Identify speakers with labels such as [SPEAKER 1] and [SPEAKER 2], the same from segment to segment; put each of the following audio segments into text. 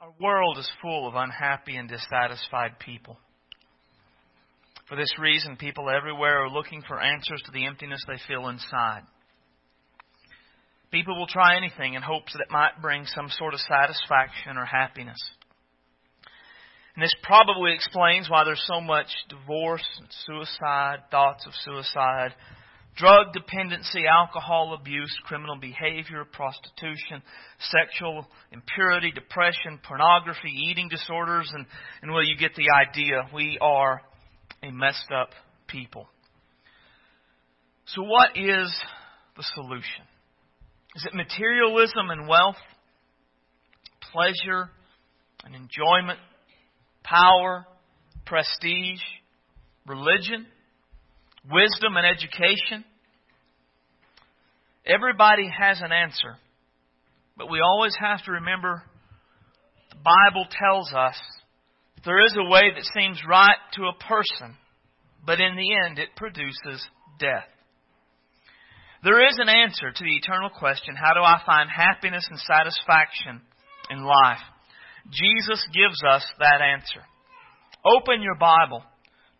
[SPEAKER 1] Our world is full of unhappy and dissatisfied people. For this reason, people everywhere are looking for answers to the emptiness they feel inside. People will try anything in hopes that it might bring some sort of satisfaction or happiness. And this probably explains why there's so much divorce and suicide, thoughts of suicide, drug dependency, alcohol abuse, criminal behavior, prostitution, sexual impurity, depression, pornography, eating disorders, and, and well, you get the idea. We are a messed up people. So, what is the solution? Is it materialism and wealth, pleasure and enjoyment, power, prestige, religion, wisdom and education? Everybody has an answer. But we always have to remember the Bible tells us there is a way that seems right to a person, but in the end it produces death. There is an answer to the eternal question how do I find happiness and satisfaction in life? Jesus gives us that answer. Open your Bible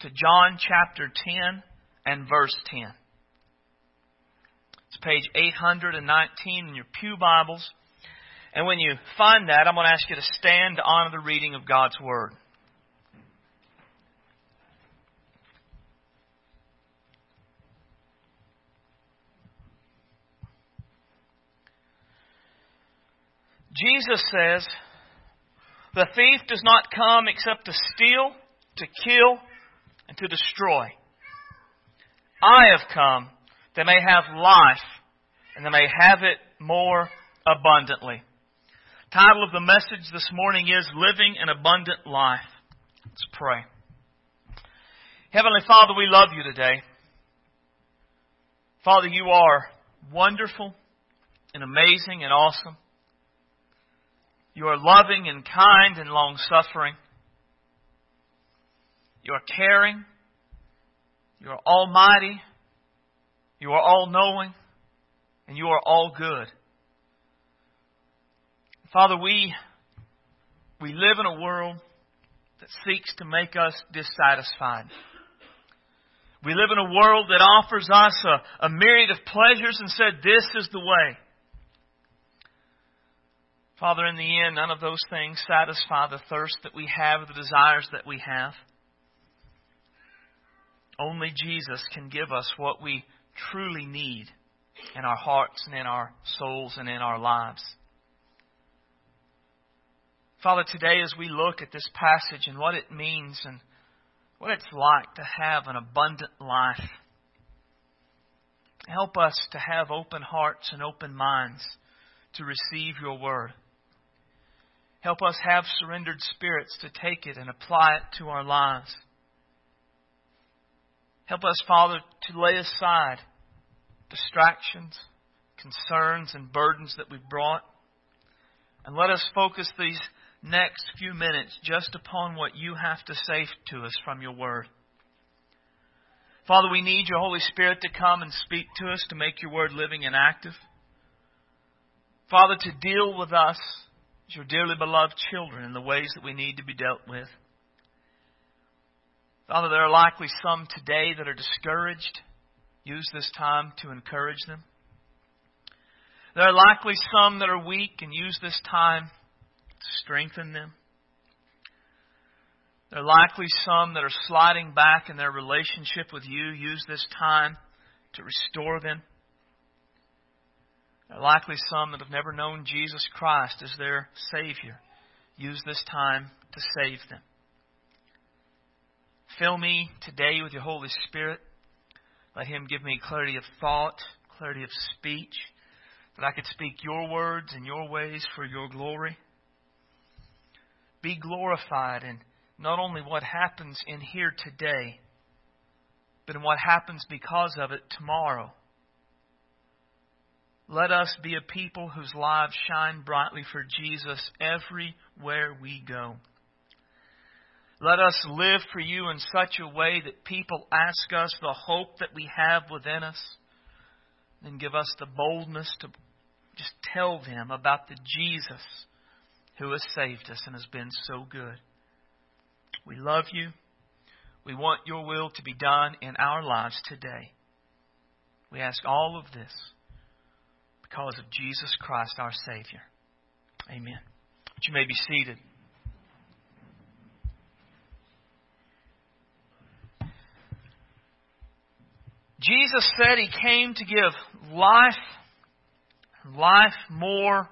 [SPEAKER 1] to John chapter 10 and verse 10. It's page 819 in your Pew Bibles. And when you find that, I'm going to ask you to stand to honor the reading of God's Word. Jesus says, The thief does not come except to steal, to kill, and to destroy. I have come that they may have life, and they may have it more abundantly. Title of the message this morning is Living an Abundant Life. Let's pray. Heavenly Father, we love you today. Father, you are wonderful and amazing and awesome. You are loving and kind and long suffering. You are caring. You are almighty. You are all knowing. And you are all good. Father, we, we live in a world that seeks to make us dissatisfied. We live in a world that offers us a, a myriad of pleasures and said, This is the way. Father, in the end, none of those things satisfy the thirst that we have, the desires that we have. Only Jesus can give us what we truly need in our hearts and in our souls and in our lives. Father, today as we look at this passage and what it means and what it's like to have an abundant life, help us to have open hearts and open minds to receive your word. Help us have surrendered spirits to take it and apply it to our lives. Help us, Father, to lay aside distractions, concerns, and burdens that we've brought. And let us focus these next few minutes just upon what you have to say to us from your word. Father, we need your Holy Spirit to come and speak to us, to make your word living and active. Father, to deal with us as your dearly beloved children in the ways that we need to be dealt with. Father, there are likely some today that are discouraged. Use this time to encourage them. There are likely some that are weak and use this time to strengthen them. There are likely some that are sliding back in their relationship with you. Use this time to restore them. There are likely some that have never known Jesus Christ as their Savior. Use this time to save them. Fill me today with your Holy Spirit. Let Him give me clarity of thought, clarity of speech, that I could speak your words and your ways for your glory. Be glorified in not only what happens in here today, but in what happens because of it tomorrow. Let us be a people whose lives shine brightly for Jesus everywhere we go. Let us live for you in such a way that people ask us the hope that we have within us. And give us the boldness to just tell them about the Jesus who has saved us and has been so good. We love you. We want your will to be done in our lives today. We ask all of this because of Jesus Christ, our Savior. Amen. But you may be seated. Jesus said he came to give life, life more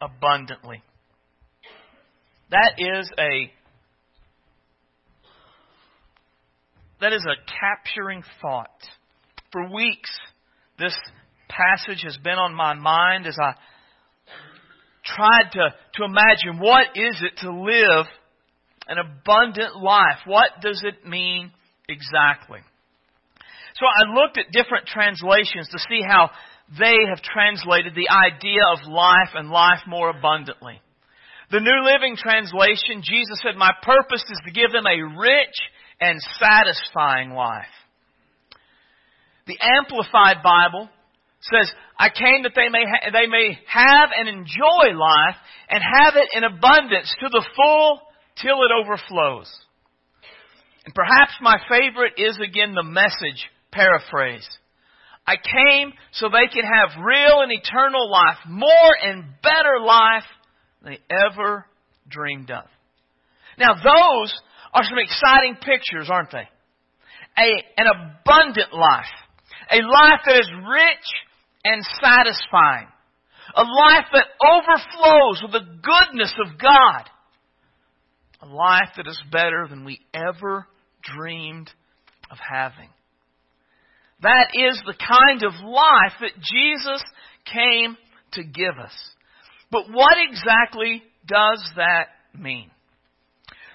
[SPEAKER 1] abundantly. That is a that is a capturing thought. For weeks, this passage has been on my mind as I tried to, to imagine what is it to live an abundant life? What does it mean exactly? So I looked at different translations to see how they have translated the idea of life and life more abundantly. The New Living Translation, Jesus said, My purpose is to give them a rich and satisfying life. The Amplified Bible says, I came that they may, ha- they may have and enjoy life and have it in abundance to the full till it overflows. And perhaps my favorite is again the message paraphrase. I came so they can have real and eternal life, more and better life than they ever dreamed of. Now those are some exciting pictures, aren't they? A, an abundant life. A life that is rich and satisfying. A life that overflows with the goodness of God. A life that is better than we ever dreamed of having. That is the kind of life that Jesus came to give us. But what exactly does that mean?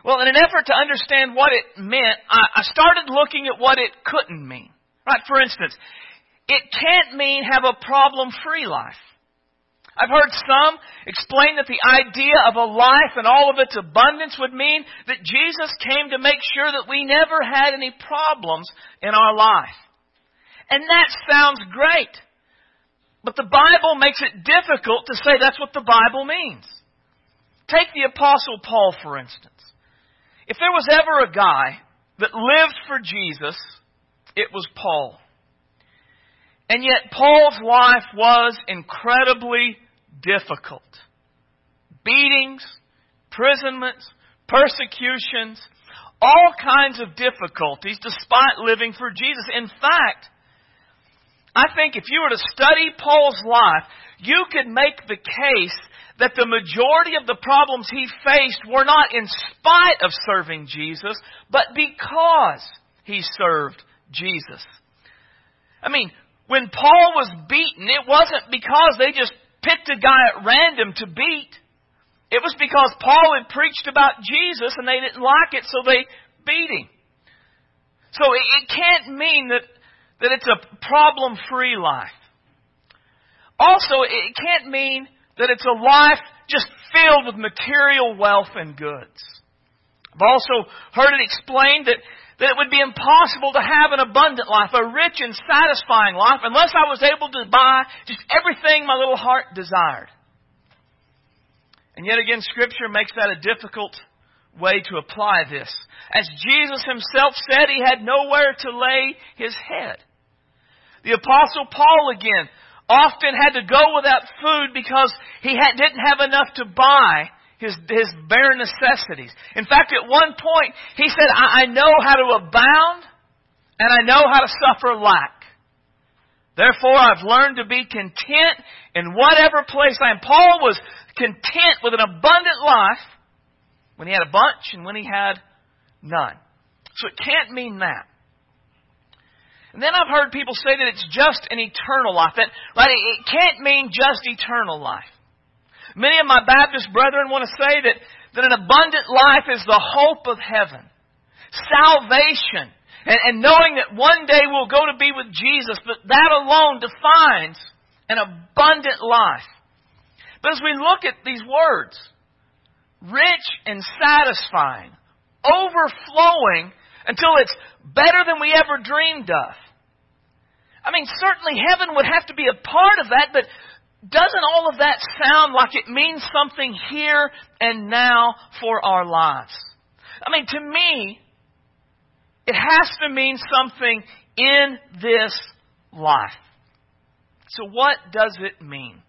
[SPEAKER 1] Well, in an effort to understand what it meant, I, started looking at what it couldn't mean. Right? For instance, it can't mean have a problem free life. I've heard some explain that the idea of a life and all of its abundance would mean that Jesus came to make sure that we never had any problems in our life. And that sounds great. But the Bible makes it difficult to say that's what the Bible means. Take the Apostle Paul, for instance. If there was ever a guy that lived for Jesus, it was Paul. And yet, Paul's life was incredibly difficult. Beatings, imprisonments, persecutions, all kinds of difficulties despite living for Jesus. In fact, I think if you were to study Paul's life, you could make the case that the majority of the problems he faced were not in spite of serving Jesus, but because he served Jesus. I mean, when Paul was beaten, it wasn't because they just picked a guy at random to beat. It was because Paul had preached about Jesus and they didn't like it, so they beat him. So it can't mean that that it's a problem free life. Also, it can't mean that it's a life just filled with material wealth and goods. I've also heard it explained that, that it would be impossible to have an abundant life, a rich and satisfying life, unless I was able to buy just everything my little heart desired. And yet again, Scripture makes that a difficult way to apply this. As Jesus himself said, he had nowhere to lay his head. The apostle Paul again often had to go without food because he had, didn't have enough to buy his, his bare necessities. In fact, at one point, he said, I, I know how to abound and I know how to suffer lack. Therefore, I've learned to be content in whatever place I am. Paul was content with an abundant life when he had a bunch and when he had none. So it can't mean that. And then I've heard people say that it's just an eternal life. That right, it can't mean just eternal life. Many of my Baptist brethren want to say that, that an abundant life is the hope of heaven, salvation, and, and knowing that one day we'll go to be with Jesus, but that alone defines an abundant life. But as we look at these words, rich and satisfying, overflowing until it's better than we ever dreamed of. I mean, certainly heaven would have to be a part of that, but doesn't all of that sound like it means something here and now for our lives? I mean, to me, it has to mean something in this life. So, what does it mean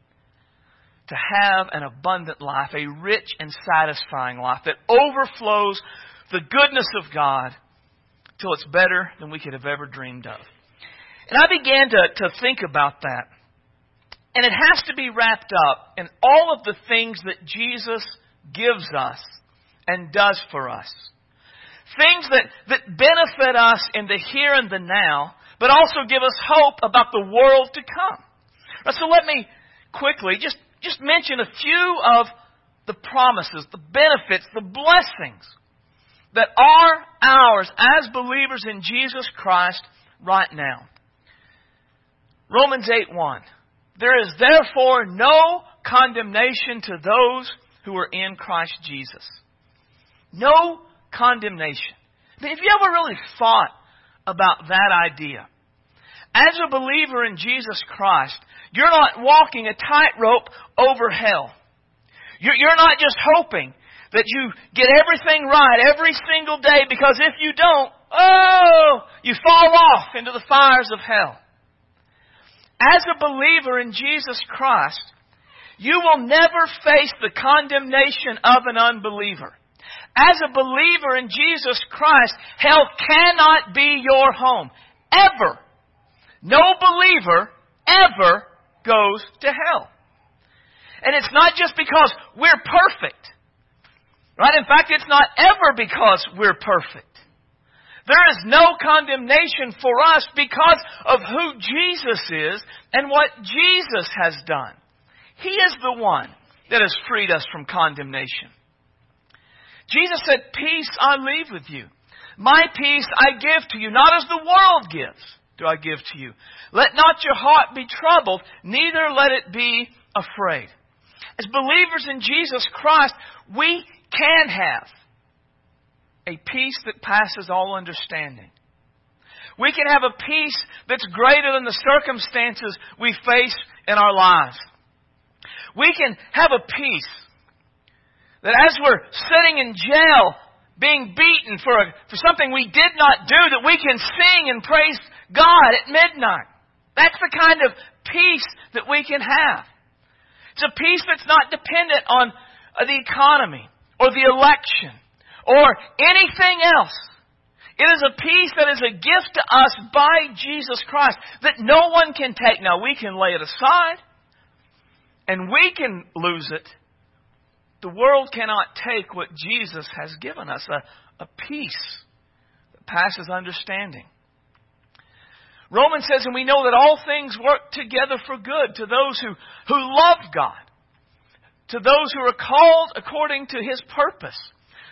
[SPEAKER 1] to have an abundant life, a rich and satisfying life that overflows the goodness of God till it's better than we could have ever dreamed of? And I began to, to think about that. And it has to be wrapped up in all of the things that Jesus gives us and does for us. Things that, that benefit us in the here and the now, but also give us hope about the world to come. So let me quickly just, just mention a few of the promises, the benefits, the blessings that are ours as believers in Jesus Christ right now. Romans 8 1. There is therefore no condemnation to those who are in Christ Jesus. No condemnation. I mean, have you ever really thought about that idea? As a believer in Jesus Christ, you're not walking a tightrope over hell. You're not just hoping that you get everything right every single day because if you don't, oh, you fall off into the fires of hell. As a believer in Jesus Christ, you will never face the condemnation of an unbeliever. As a believer in Jesus Christ, hell cannot be your home. Ever. No believer ever goes to hell. And it's not just because we're perfect. Right? In fact, it's not ever because we're perfect. There is no condemnation for us because of who Jesus is and what Jesus has done. He is the one that has freed us from condemnation. Jesus said, Peace I leave with you. My peace I give to you, not as the world gives, do I give to you. Let not your heart be troubled, neither let it be afraid. As believers in Jesus Christ, we can have a peace that passes all understanding. We can have a peace that's greater than the circumstances we face in our lives. We can have a peace that as we're sitting in jail, being beaten for, a, for something we did not do, that we can sing and praise God at midnight. That's the kind of peace that we can have. It's a peace that's not dependent on the economy or the election or anything else. It is a peace that is a gift to us by Jesus Christ that no one can take. Now, we can lay it aside and we can lose it. The world cannot take what Jesus has given us a, a peace that passes understanding. Romans says, and we know that all things work together for good to those who, who love God, to those who are called according to his purpose.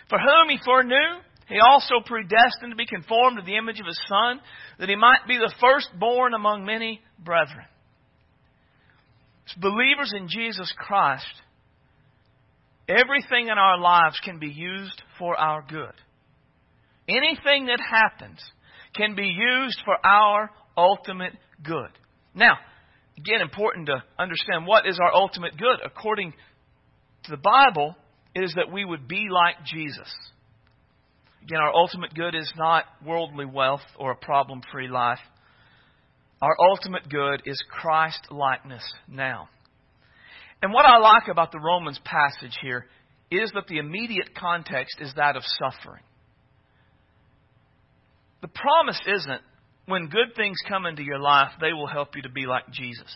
[SPEAKER 1] For whom he foreknew, he also predestined to be conformed to the image of his Son, that he might be the firstborn among many brethren. As believers in Jesus Christ, everything in our lives can be used for our good. Anything that happens can be used for our ultimate good. Now, again, important to understand what is our ultimate good. According to the Bible, it is that we would be like Jesus. Again, our ultimate good is not worldly wealth or a problem free life. Our ultimate good is Christ likeness now. And what I like about the Romans passage here is that the immediate context is that of suffering. The promise isn't when good things come into your life, they will help you to be like Jesus.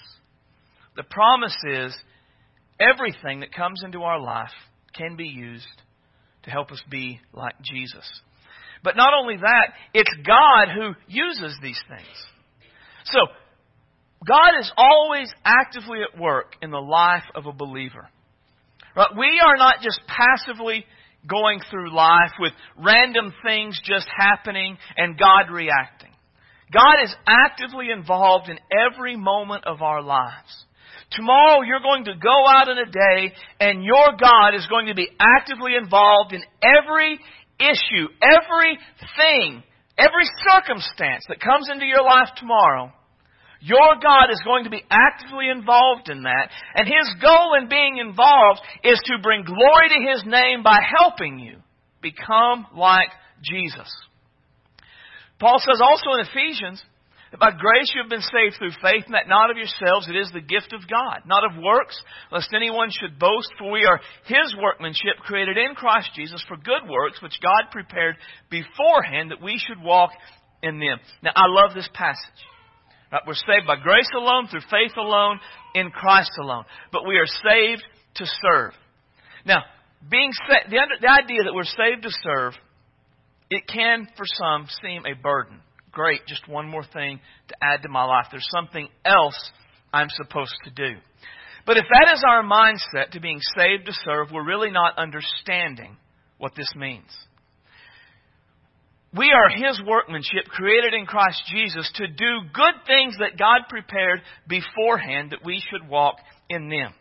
[SPEAKER 1] The promise is everything that comes into our life can be used to help us be like Jesus. But not only that, it's God who uses these things. So, God is always actively at work in the life of a believer. Right? We are not just passively going through life with random things just happening and God reacting. God is actively involved in every moment of our lives. Tomorrow you're going to go out in a day and your God is going to be actively involved in every issue, every thing, every circumstance that comes into your life tomorrow. Your God is going to be actively involved in that, and His goal in being involved is to bring glory to His name by helping you become like Jesus. Paul says also in Ephesians by grace you have been saved through faith, and that not of yourselves, it is the gift of God, not of works, lest anyone should boast, for we are His workmanship, created in Christ Jesus for good works, which God prepared beforehand that we should walk in them. Now, I love this passage. Right? We're saved by grace alone, through faith alone, in Christ alone. But we are saved to serve. Now, being sa- the, the idea that we're saved to serve, it can, for some, seem a burden. Great, just one more thing to add to my life. There's something else I'm supposed to do. But if that is our mindset to being saved to serve, we're really not understanding what this means. We are His workmanship created in Christ Jesus to do good things that God prepared beforehand that we should walk in them.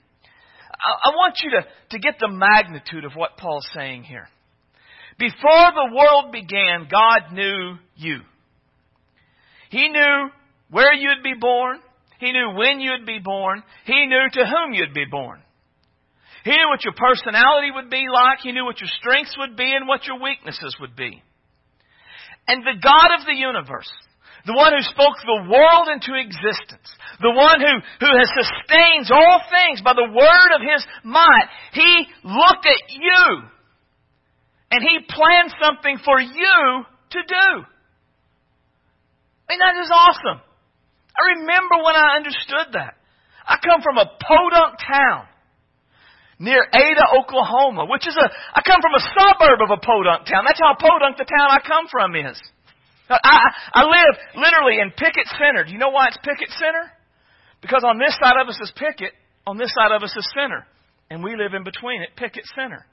[SPEAKER 1] I, want you to, to get the magnitude of what Paul's saying here. Before the world began, God knew you. He knew where you'd be born. He knew when you'd be born. He knew to whom you'd be born. He knew what your personality would be like. He knew what your strengths would be and what your weaknesses would be. And the God of the universe, the one who spoke the world into existence, the one who, who has sustains all things by the word of his might, he looked at you and he planned something for you to do. I mean, that is awesome. I remember when I understood that. I come from a podunk town near Ada, Oklahoma, which is a, I come from a suburb of a podunk town. That's how podunk the town I come from is. I, I live literally in Pickett Center. Do you know why it's Pickett Center? Because on this side of us is Pickett, on this side of us is Center. And we live in between at Pickett Center.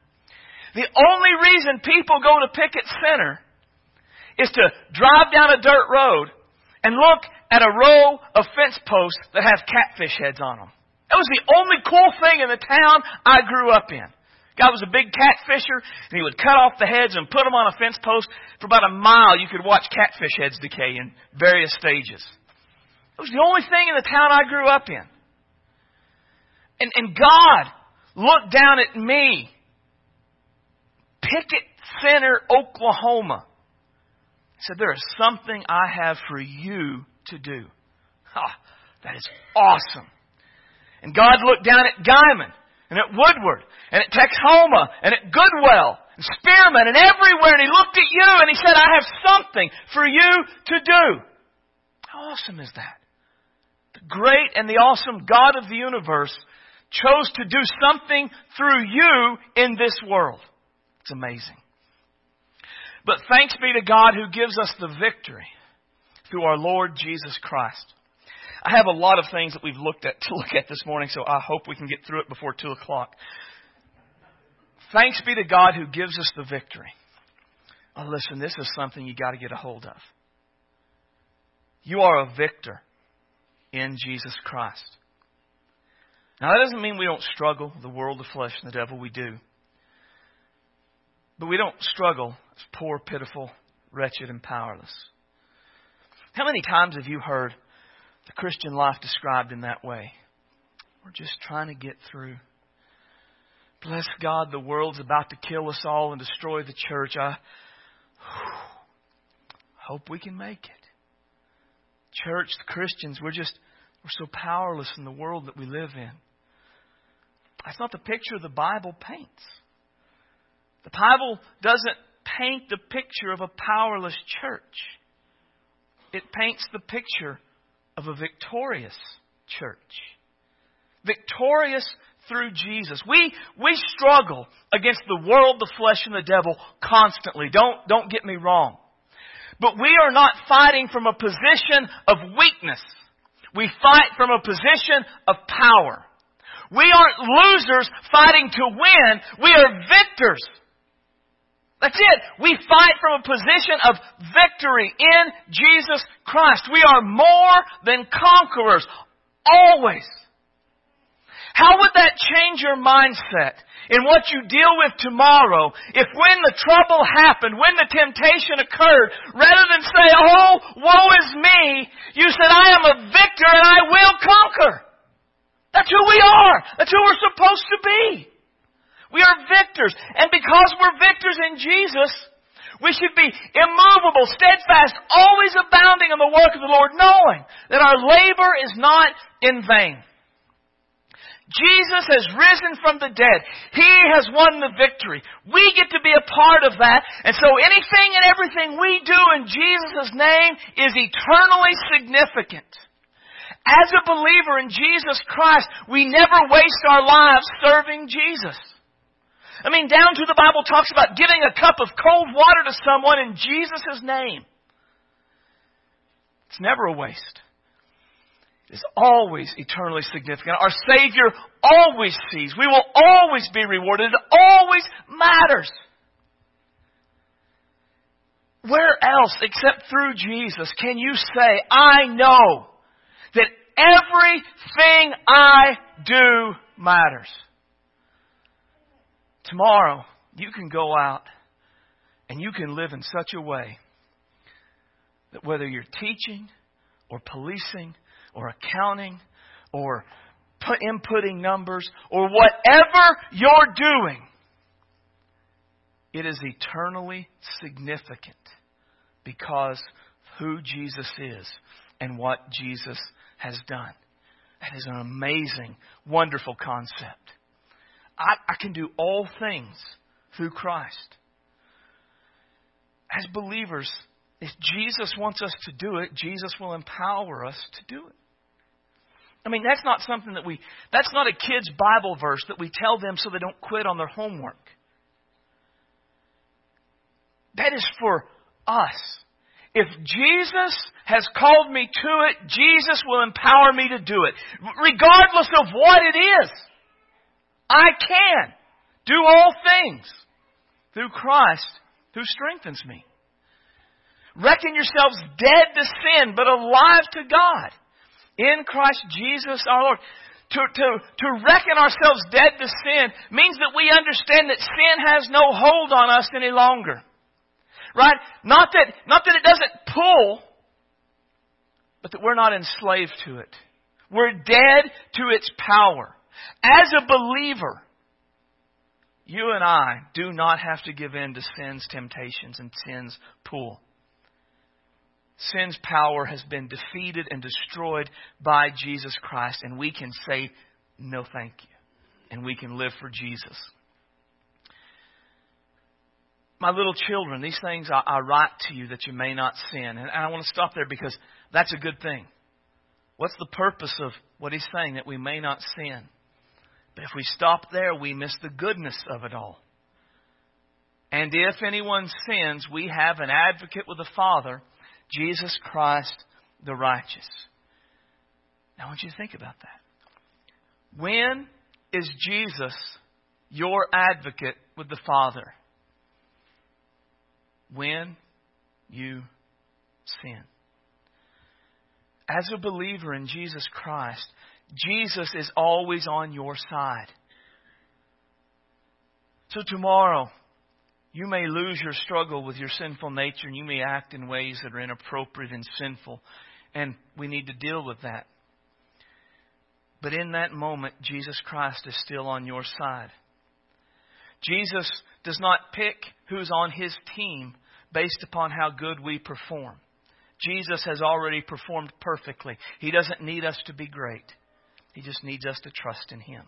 [SPEAKER 1] The only reason people go to Pickett Center is to drive down a dirt road and look at a row of fence posts that have catfish heads on them. That was the only cool thing in the town I grew up in. Guy was a big catfisher, and he would cut off the heads and put them on a fence post. For about a mile, you could watch catfish heads decay in various stages. It was the only thing in the town I grew up in. And, and God looked down at me, Pickett Center, Oklahoma, said, There is something I have for you to do. Ah, that is awesome. And God looked down at Guymon and at Woodward and at Texhoma and at Goodwell and Spearman and everywhere and He looked at you and He said, I have something for you to do. How awesome is that? The great and the awesome God of the universe chose to do something through you in this world. It's amazing. But thanks be to God who gives us the victory through our Lord Jesus Christ. I have a lot of things that we've looked at to look at this morning, so I hope we can get through it before 2 o'clock. Thanks be to God who gives us the victory. Oh, listen, this is something you got to get a hold of. You are a victor in Jesus Christ. Now, that doesn't mean we don't struggle the world, the flesh, and the devil. We do. But we don't struggle as poor, pitiful, wretched, and powerless. How many times have you heard the Christian life described in that way. We're just trying to get through. Bless God, the world's about to kill us all and destroy the church. I hope we can make it. Church, Christians, we're just, we're so powerless in the world that we live in. That's not the picture the Bible paints. The Bible doesn't paint the picture of a powerless church. It paints the picture of a victorious church. Victorious through Jesus. We, we struggle against the world, the flesh, and the devil constantly. Don't, don't get me wrong. But we are not fighting from a position of weakness. We fight from a position of power. We aren't losers fighting to win. We are victors that's it. We fight from a position of victory in Jesus Christ. We are more than conquerors. Always. How would that change your mindset in what you deal with tomorrow if when the trouble happened, when the temptation occurred, rather than say, oh, woe is me, you said, I am a victor and I will conquer. That's who we are. That's who we're supposed to be. We are victors. And because we're victors in Jesus, we should be immovable, steadfast, always abounding in the work of the Lord, knowing that our labor is not in vain. Jesus has risen from the dead. He has won the victory. We get to be a part of that. And so anything and everything we do in Jesus' name is eternally significant. As a believer in Jesus Christ, we never waste our lives serving Jesus. I mean, down to the Bible talks about giving a cup of cold water to someone in Jesus' name. It's never a waste. It's always eternally significant. Our Savior always sees. We will always be rewarded. It always matters. Where else except through Jesus can you say, I know that everything I do matters? Tomorrow, you can go out and you can live in such a way that whether you're teaching or policing or accounting or put, inputting numbers or whatever you're doing, it is eternally significant because who Jesus is and what Jesus has done. That is an amazing, wonderful concept. I, I can do all things through Christ. As believers, if Jesus wants us to do it, Jesus will empower us to do it. I mean, that's not something that we, that's not a kid's Bible verse that we tell them so they don't quit on their homework. That is for us. If Jesus has called me to it, Jesus will empower me to do it, regardless of what it is. I can do all things through Christ who strengthens me. Reckon yourselves dead to sin, but alive to God in Christ Jesus our Lord. To, to, to reckon ourselves dead to sin means that we understand that sin has no hold on us any longer. Right? Not that, not that it doesn't pull, but that we're not enslaved to it. We're dead to its power. As a believer, you and I do not have to give in to sin's temptations and sin's pull. Sin's power has been defeated and destroyed by Jesus Christ, and we can say, No, thank you. And we can live for Jesus. My little children, these things I, I write to you that you may not sin. And I want to stop there because that's a good thing. What's the purpose of what he's saying? That we may not sin. But if we stop there, we miss the goodness of it all. And if anyone sins, we have an advocate with the Father, Jesus Christ the righteous. Now, I want you to think about that. When is Jesus your advocate with the Father? When you sin. As a believer in Jesus Christ, Jesus is always on your side. So tomorrow, you may lose your struggle with your sinful nature and you may act in ways that are inappropriate and sinful. And we need to deal with that. But in that moment, Jesus Christ is still on your side. Jesus does not pick who's on his team based upon how good we perform. Jesus has already performed perfectly. He doesn't need us to be great. He just needs us to trust in Him.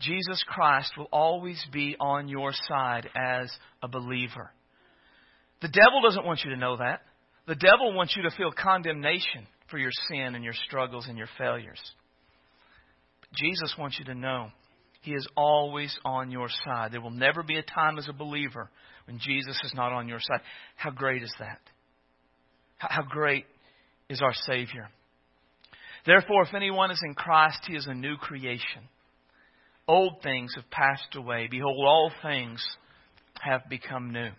[SPEAKER 1] Jesus Christ will always be on your side as a believer. The devil doesn't want you to know that. The devil wants you to feel condemnation for your sin and your struggles and your failures. But Jesus wants you to know He is always on your side. There will never be a time as a believer when Jesus is not on your side. How great is that? How great is our Savior? Therefore, if anyone is in Christ, he is a new creation. Old things have passed away. Behold, all things have become new.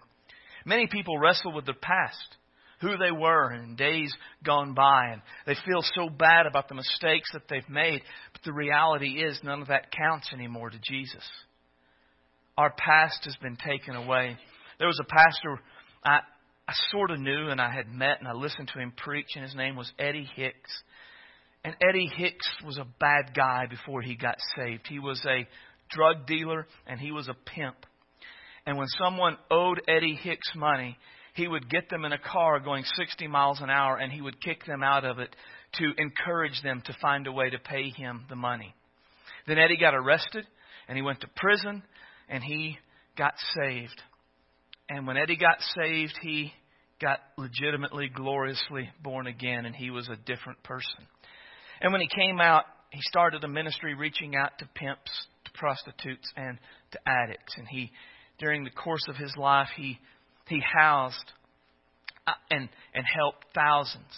[SPEAKER 1] Many people wrestle with their past, who they were in days gone by, and they feel so bad about the mistakes that they've made. But the reality is, none of that counts anymore to Jesus. Our past has been taken away. There was a pastor I, I sort of knew and I had met, and I listened to him preach, and his name was Eddie Hicks. And Eddie Hicks was a bad guy before he got saved. He was a drug dealer and he was a pimp. And when someone owed Eddie Hicks money, he would get them in a car going 60 miles an hour and he would kick them out of it to encourage them to find a way to pay him the money. Then Eddie got arrested and he went to prison and he got saved. And when Eddie got saved, he got legitimately, gloriously born again and he was a different person. And when he came out, he started a ministry reaching out to pimps, to prostitutes, and to addicts. And he, during the course of his life, he he housed uh, and and helped thousands,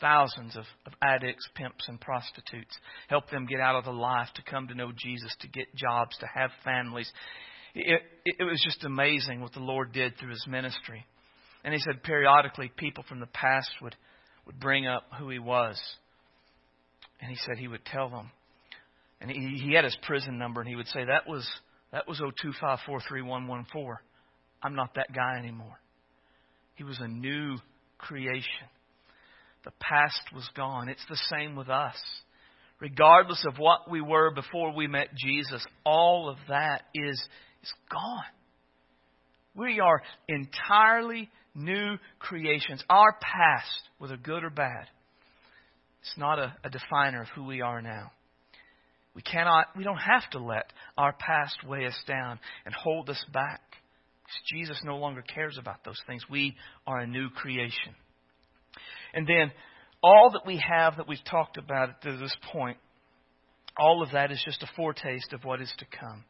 [SPEAKER 1] thousands of, of addicts, pimps, and prostitutes. Helped them get out of the life to come to know Jesus, to get jobs, to have families. It, it, it was just amazing what the Lord did through his ministry. And he said periodically people from the past would, would bring up who he was and he said he would tell them. And he, he had his prison number, and he would say, That was that was 025431114. I'm not that guy anymore. He was a new creation. The past was gone. It's the same with us. Regardless of what we were before we met Jesus, all of that is, is gone. We are entirely new creations. Our past, whether good or bad, it's not a, a definer of who we are now. We cannot, we don't have to let our past weigh us down and hold us back. Because Jesus no longer cares about those things. We are a new creation. And then all that we have that we've talked about to this point, all of that is just a foretaste of what is to come.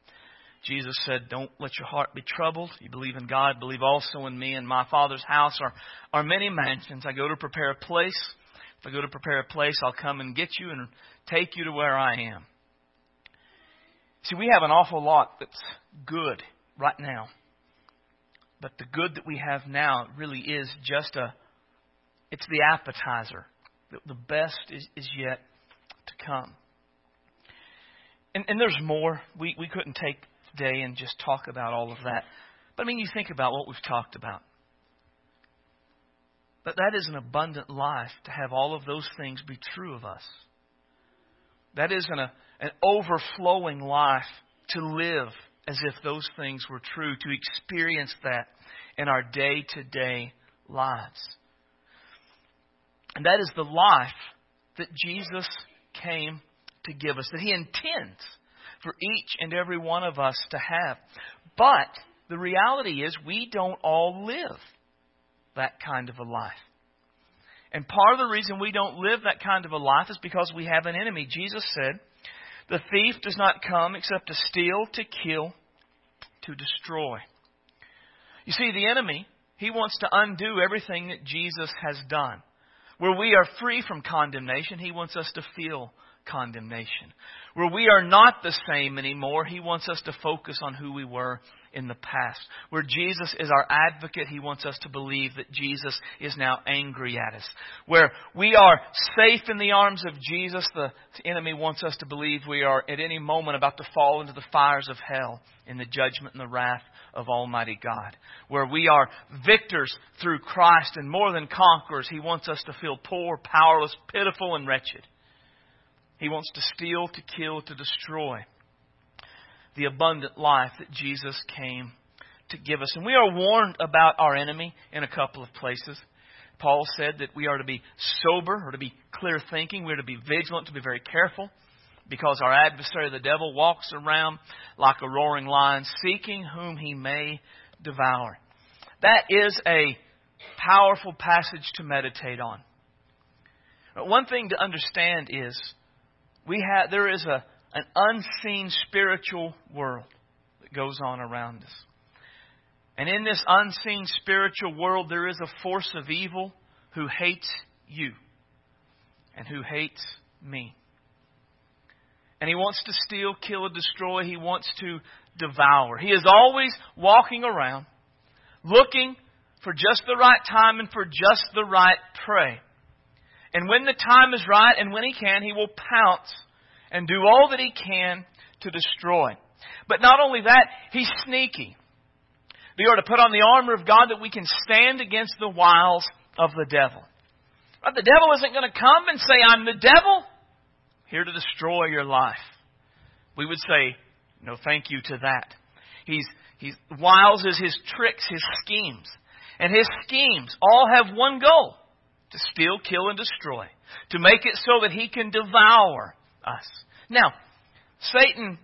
[SPEAKER 1] Jesus said, Don't let your heart be troubled. You believe in God, believe also in me. In my Father's house are, are many mansions. I go to prepare a place. If I go to prepare a place, I'll come and get you and take you to where I am. See, we have an awful lot that's good right now. But the good that we have now really is just a, it's the appetizer. The best is, is yet to come. And, and there's more. We, we couldn't take today and just talk about all of that. But I mean, you think about what we've talked about. But that is an abundant life to have all of those things be true of us. That is an, an overflowing life to live as if those things were true, to experience that in our day to day lives. And that is the life that Jesus came to give us, that He intends for each and every one of us to have. But the reality is, we don't all live that kind of a life. And part of the reason we don't live that kind of a life is because we have an enemy. Jesus said, The thief does not come except to steal, to kill, to destroy. You see, the enemy, he wants to undo everything that Jesus has done. Where we are free from condemnation, he wants us to feel condemnation. Where we are not the same anymore, he wants us to focus on who we were in the past. Where Jesus is our advocate, he wants us to believe that Jesus is now angry at us. Where we are safe in the arms of Jesus, the enemy wants us to believe we are at any moment about to fall into the fires of hell in the judgment and the wrath of Almighty God. Where we are victors through Christ and more than conquerors, he wants us to feel poor, powerless, pitiful, and wretched. He wants to steal, to kill, to destroy the abundant life that Jesus came to give us. And we are warned about our enemy in a couple of places. Paul said that we are to be sober or to be clear thinking. We are to be vigilant, to be very careful, because our adversary, the devil, walks around like a roaring lion, seeking whom he may devour. That is a powerful passage to meditate on. But one thing to understand is we have there is a an unseen spiritual world that goes on around us. And in this unseen spiritual world, there is a force of evil who hates you and who hates me. And he wants to steal, kill, destroy. He wants to devour. He is always walking around looking for just the right time and for just the right prey. And when the time is right and when he can, he will pounce and do all that he can to destroy. But not only that, he's sneaky. We are to put on the armor of God that we can stand against the wiles of the devil. But The devil isn't going to come and say, I'm the devil, here to destroy your life. We would say, no thank you to that. He's, he's, wiles is his tricks, his schemes. And his schemes all have one goal to steal, kill, and destroy. To make it so that he can devour us. Now, Satan,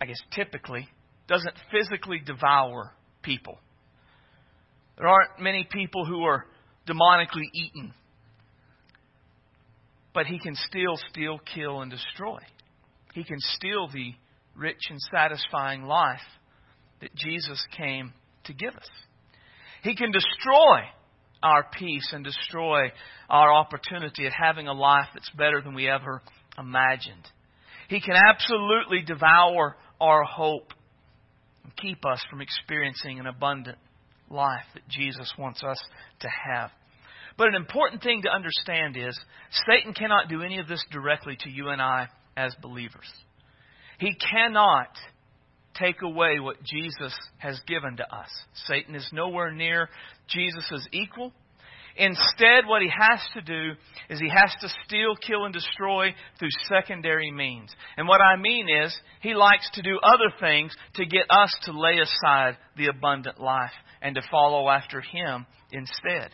[SPEAKER 1] I guess typically, doesn't physically devour people. There aren't many people who are demonically eaten. But he can still steal, kill, and destroy. He can steal the rich and satisfying life that Jesus came to give us. He can destroy our peace and destroy our opportunity at having a life that's better than we ever imagined. He can absolutely devour our hope and keep us from experiencing an abundant life that Jesus wants us to have. But an important thing to understand is Satan cannot do any of this directly to you and I as believers. He cannot take away what Jesus has given to us. Satan is nowhere near Jesus' equal. Instead, what he has to do is he has to steal, kill, and destroy through secondary means. And what I mean is, he likes to do other things to get us to lay aside the abundant life and to follow after him instead.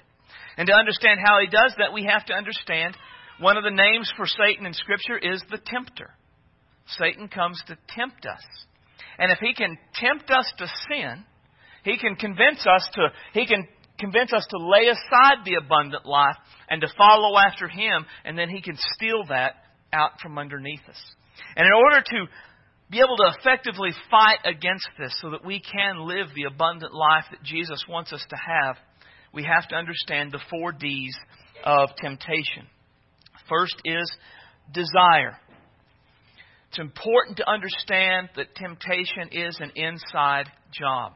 [SPEAKER 1] And to understand how he does that, we have to understand one of the names for Satan in Scripture is the tempter. Satan comes to tempt us. And if he can tempt us to sin, he can convince us to he can convince us to lay aside the abundant life and to follow after him, and then he can steal that out from underneath us. And in order to be able to effectively fight against this so that we can live the abundant life that Jesus wants us to have, we have to understand the four D's of temptation. First is desire. It's important to understand that temptation is an inside job.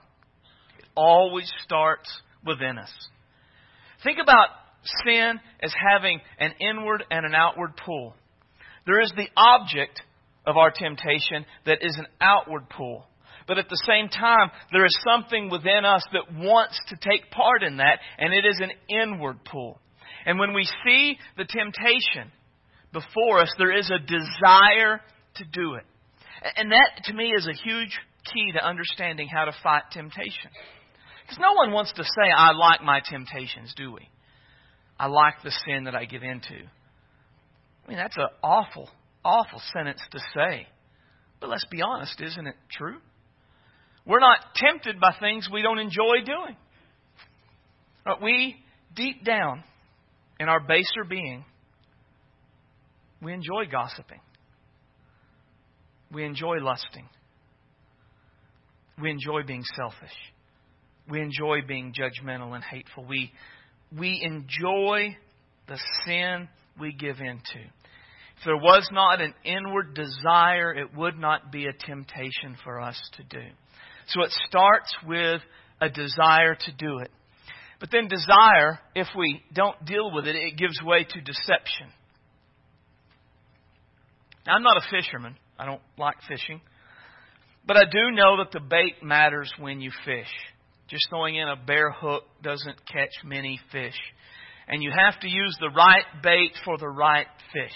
[SPEAKER 1] It always starts within us. Think about sin as having an inward and an outward pull. There is the object of our temptation that is an outward pull. But at the same time, there is something within us that wants to take part in that, and it is an inward pull. And when we see the temptation before us, there is a desire to do it. And that, to me, is a huge key to understanding how to fight temptation. Because no one wants to say, I like my temptations, do we? I like the sin that I give into. I mean, that's an awful, awful sentence to say. But let's be honest, isn't it true? We're not tempted by things we don't enjoy doing. But we, deep down in our baser being, we enjoy gossiping. We enjoy lusting. We enjoy being selfish. We enjoy being judgmental and hateful. We, we enjoy the sin we give into. If there was not an inward desire, it would not be a temptation for us to do. So it starts with a desire to do it. But then desire, if we don't deal with it, it gives way to deception. Now, I'm not a fisherman. I don't like fishing. But I do know that the bait matters when you fish. Just throwing in a bare hook doesn't catch many fish. And you have to use the right bait for the right fish.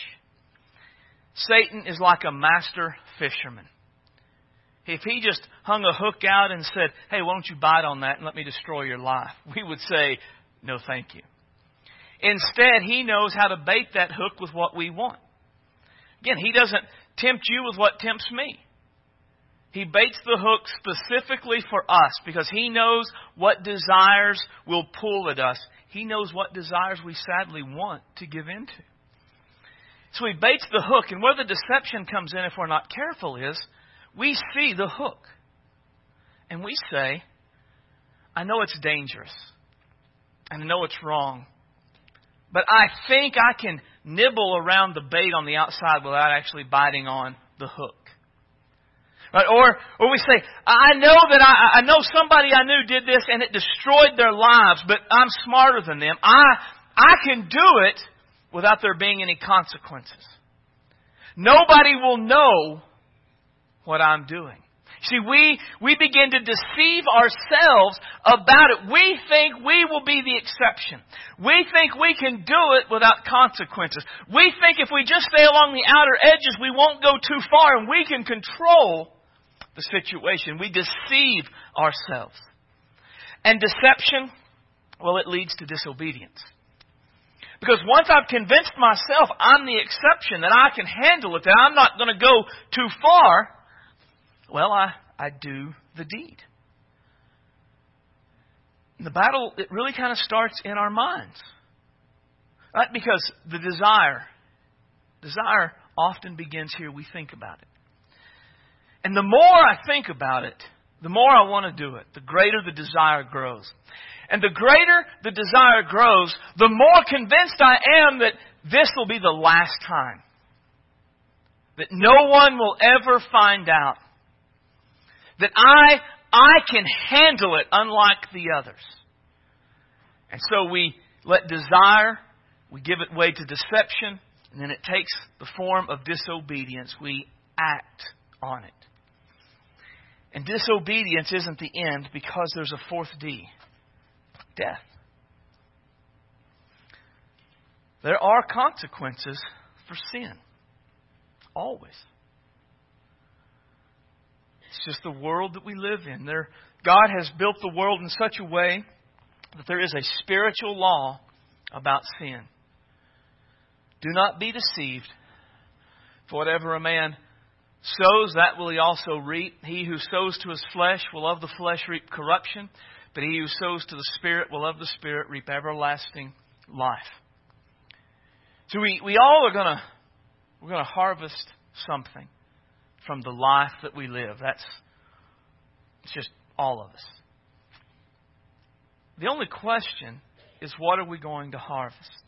[SPEAKER 1] Satan is like a master fisherman. If he just hung a hook out and said, Hey, why don't you bite on that and let me destroy your life? We would say, No, thank you. Instead, he knows how to bait that hook with what we want. Again, he doesn't tempt you with what tempts me. He baits the hook specifically for us because he knows what desires will pull at us. He knows what desires we sadly want to give into. So he baits the hook, and where the deception comes in if we're not careful is we see the hook. And we say, I know it's dangerous. And I know it's wrong. But I think I can nibble around the bait on the outside without actually biting on the hook. Right? Or, or we say, I know that I, I know somebody I knew did this and it destroyed their lives, but I'm smarter than them. I, I can do it without there being any consequences. Nobody will know what I'm doing. See, we, we begin to deceive ourselves about it. We think we will be the exception. We think we can do it without consequences. We think if we just stay along the outer edges, we won't go too far and we can control the situation. We deceive ourselves. And deception, well, it leads to disobedience. Because once I've convinced myself I'm the exception, that I can handle it, that I'm not going to go too far, well, I, I do the deed. And the battle, it really kind of starts in our minds. Right? Because the desire, desire often begins here. We think about it. And the more I think about it, the more I want to do it, the greater the desire grows. And the greater the desire grows, the more convinced I am that this will be the last time. That no one will ever find out. That I, I can handle it unlike the others. And so we let desire, we give it way to deception, and then it takes the form of disobedience. We act on it. And disobedience isn't the end because there's a fourth D death. There are consequences for sin. Always. It's just the world that we live in. There, God has built the world in such a way that there is a spiritual law about sin. Do not be deceived. For whatever a man sows, that will he also reap. He who sows to his flesh will of the flesh reap corruption, but he who sows to the Spirit will of the Spirit reap everlasting life. So we, we all are gonna we're gonna harvest something from the life that we live. That's it's just all of us. The only question is what are we going to harvest?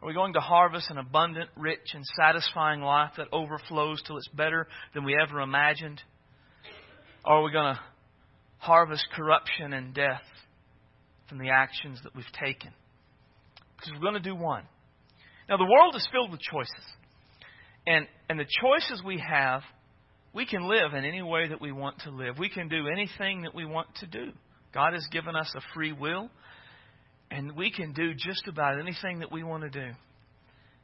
[SPEAKER 1] Are we going to harvest an abundant, rich, and satisfying life that overflows till it's better than we ever imagined? Or are we going to harvest corruption and death from the actions that we've taken? Because we're going to do one. Now, the world is filled with choices. And, and the choices we have, we can live in any way that we want to live. We can do anything that we want to do. God has given us a free will. And we can do just about anything that we want to do.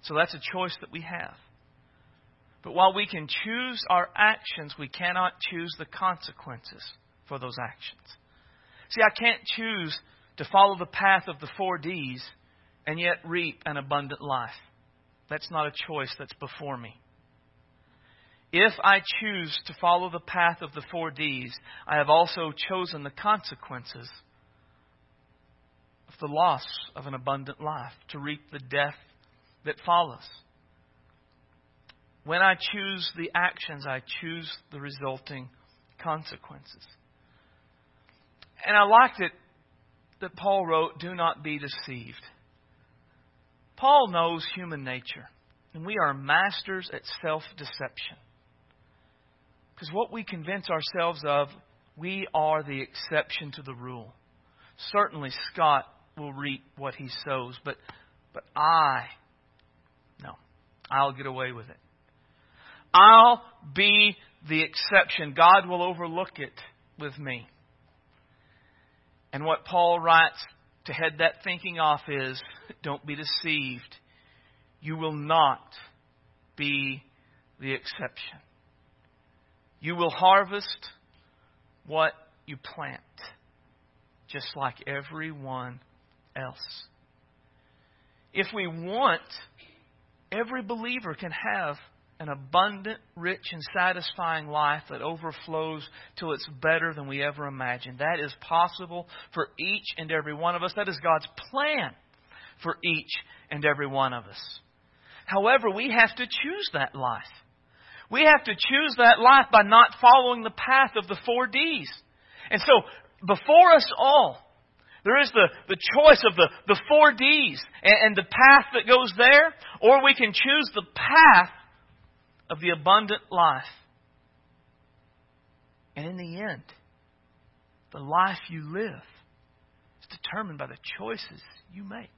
[SPEAKER 1] So that's a choice that we have. But while we can choose our actions, we cannot choose the consequences for those actions. See, I can't choose to follow the path of the four D's and yet reap an abundant life. That's not a choice that's before me. If I choose to follow the path of the four D's, I have also chosen the consequences the loss of an abundant life, to reap the death that follows. When I choose the actions, I choose the resulting consequences. And I liked it that Paul wrote, Do not be deceived. Paul knows human nature, and we are masters at self deception. Because what we convince ourselves of, we are the exception to the rule. Certainly, Scott will reap what he sows. But, but I, no, I'll get away with it. I'll be the exception. God will overlook it with me. And what Paul writes to head that thinking off is don't be deceived. You will not be the exception. You will harvest what you plant, just like everyone else. If we want, every believer can have an abundant, rich, and satisfying life that overflows till it's better than we ever imagined. That is possible for each and every one of us. That is God's plan for each and every one of us. However, we have to choose that life. We have to choose that life by not following the path of the four D's. And so, before us all, there is the, the choice of the, the four D's and, and the path that goes there, or we can choose the path of the abundant life. And in the end, the life you live is determined by the choices you make.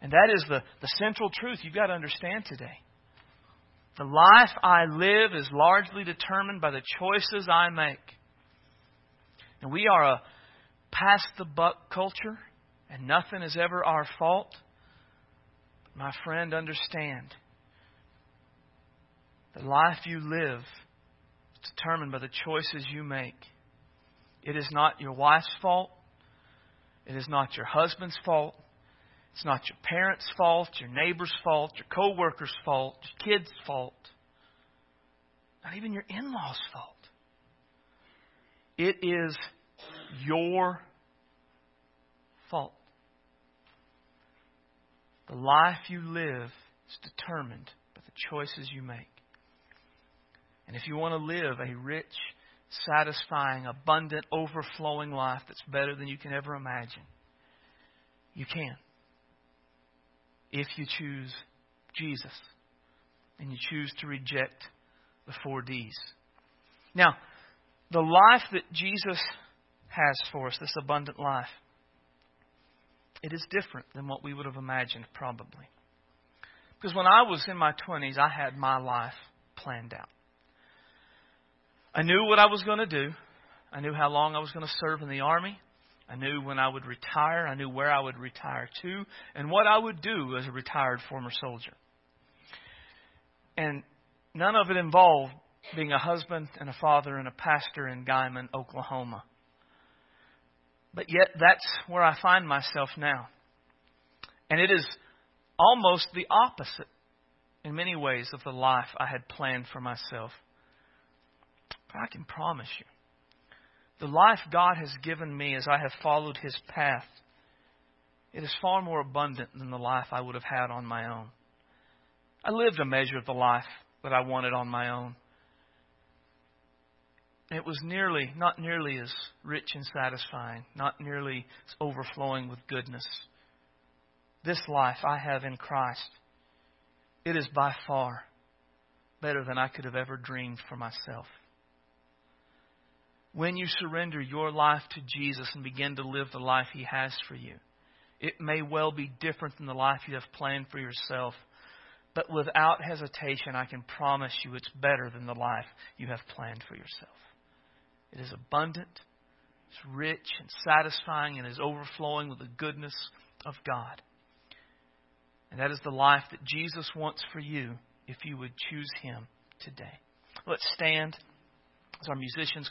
[SPEAKER 1] And that is the, the central truth you've got to understand today. The life I live is largely determined by the choices I make. And we are a pass the buck culture, and nothing is ever our fault. But my friend, understand the life you live is determined by the choices you make. It is not your wife's fault. It is not your husband's fault. It's not your parents' fault, your neighbor's fault, your co-worker's fault, your kid's fault. Not even your in-law's fault. It is your fault. The life you live is determined by the choices you make. And if you want to live a rich, satisfying, abundant, overflowing life that's better than you can ever imagine, you can. If you choose Jesus and you choose to reject the four D's. Now, the life that Jesus has for us, this abundant life, it is different than what we would have imagined, probably. Because when I was in my 20s, I had my life planned out. I knew what I was going to do. I knew how long I was going to serve in the Army. I knew when I would retire. I knew where I would retire to and what I would do as a retired former soldier. And none of it involved being a husband and a father and a pastor in Guymon, Oklahoma. But yet, that's where I find myself now. And it is almost the opposite in many ways of the life I had planned for myself. But I can promise you, the life God has given me as I have followed His path, it is far more abundant than the life I would have had on my own. I lived a measure of the life that I wanted on my own. It was nearly, not nearly as rich and satisfying, not nearly as overflowing with goodness. This life I have in Christ, it is by far better than I could have ever dreamed for myself when you surrender your life to Jesus and begin to live the life He has for you. It may well be different than the life you have planned for yourself, but without hesitation, I can promise you it's better than the life you have planned for yourself. It is abundant, it's rich and satisfying, and is overflowing with the goodness of God. And that is the life that Jesus wants for you if you would choose Him today. Let's stand as our musicians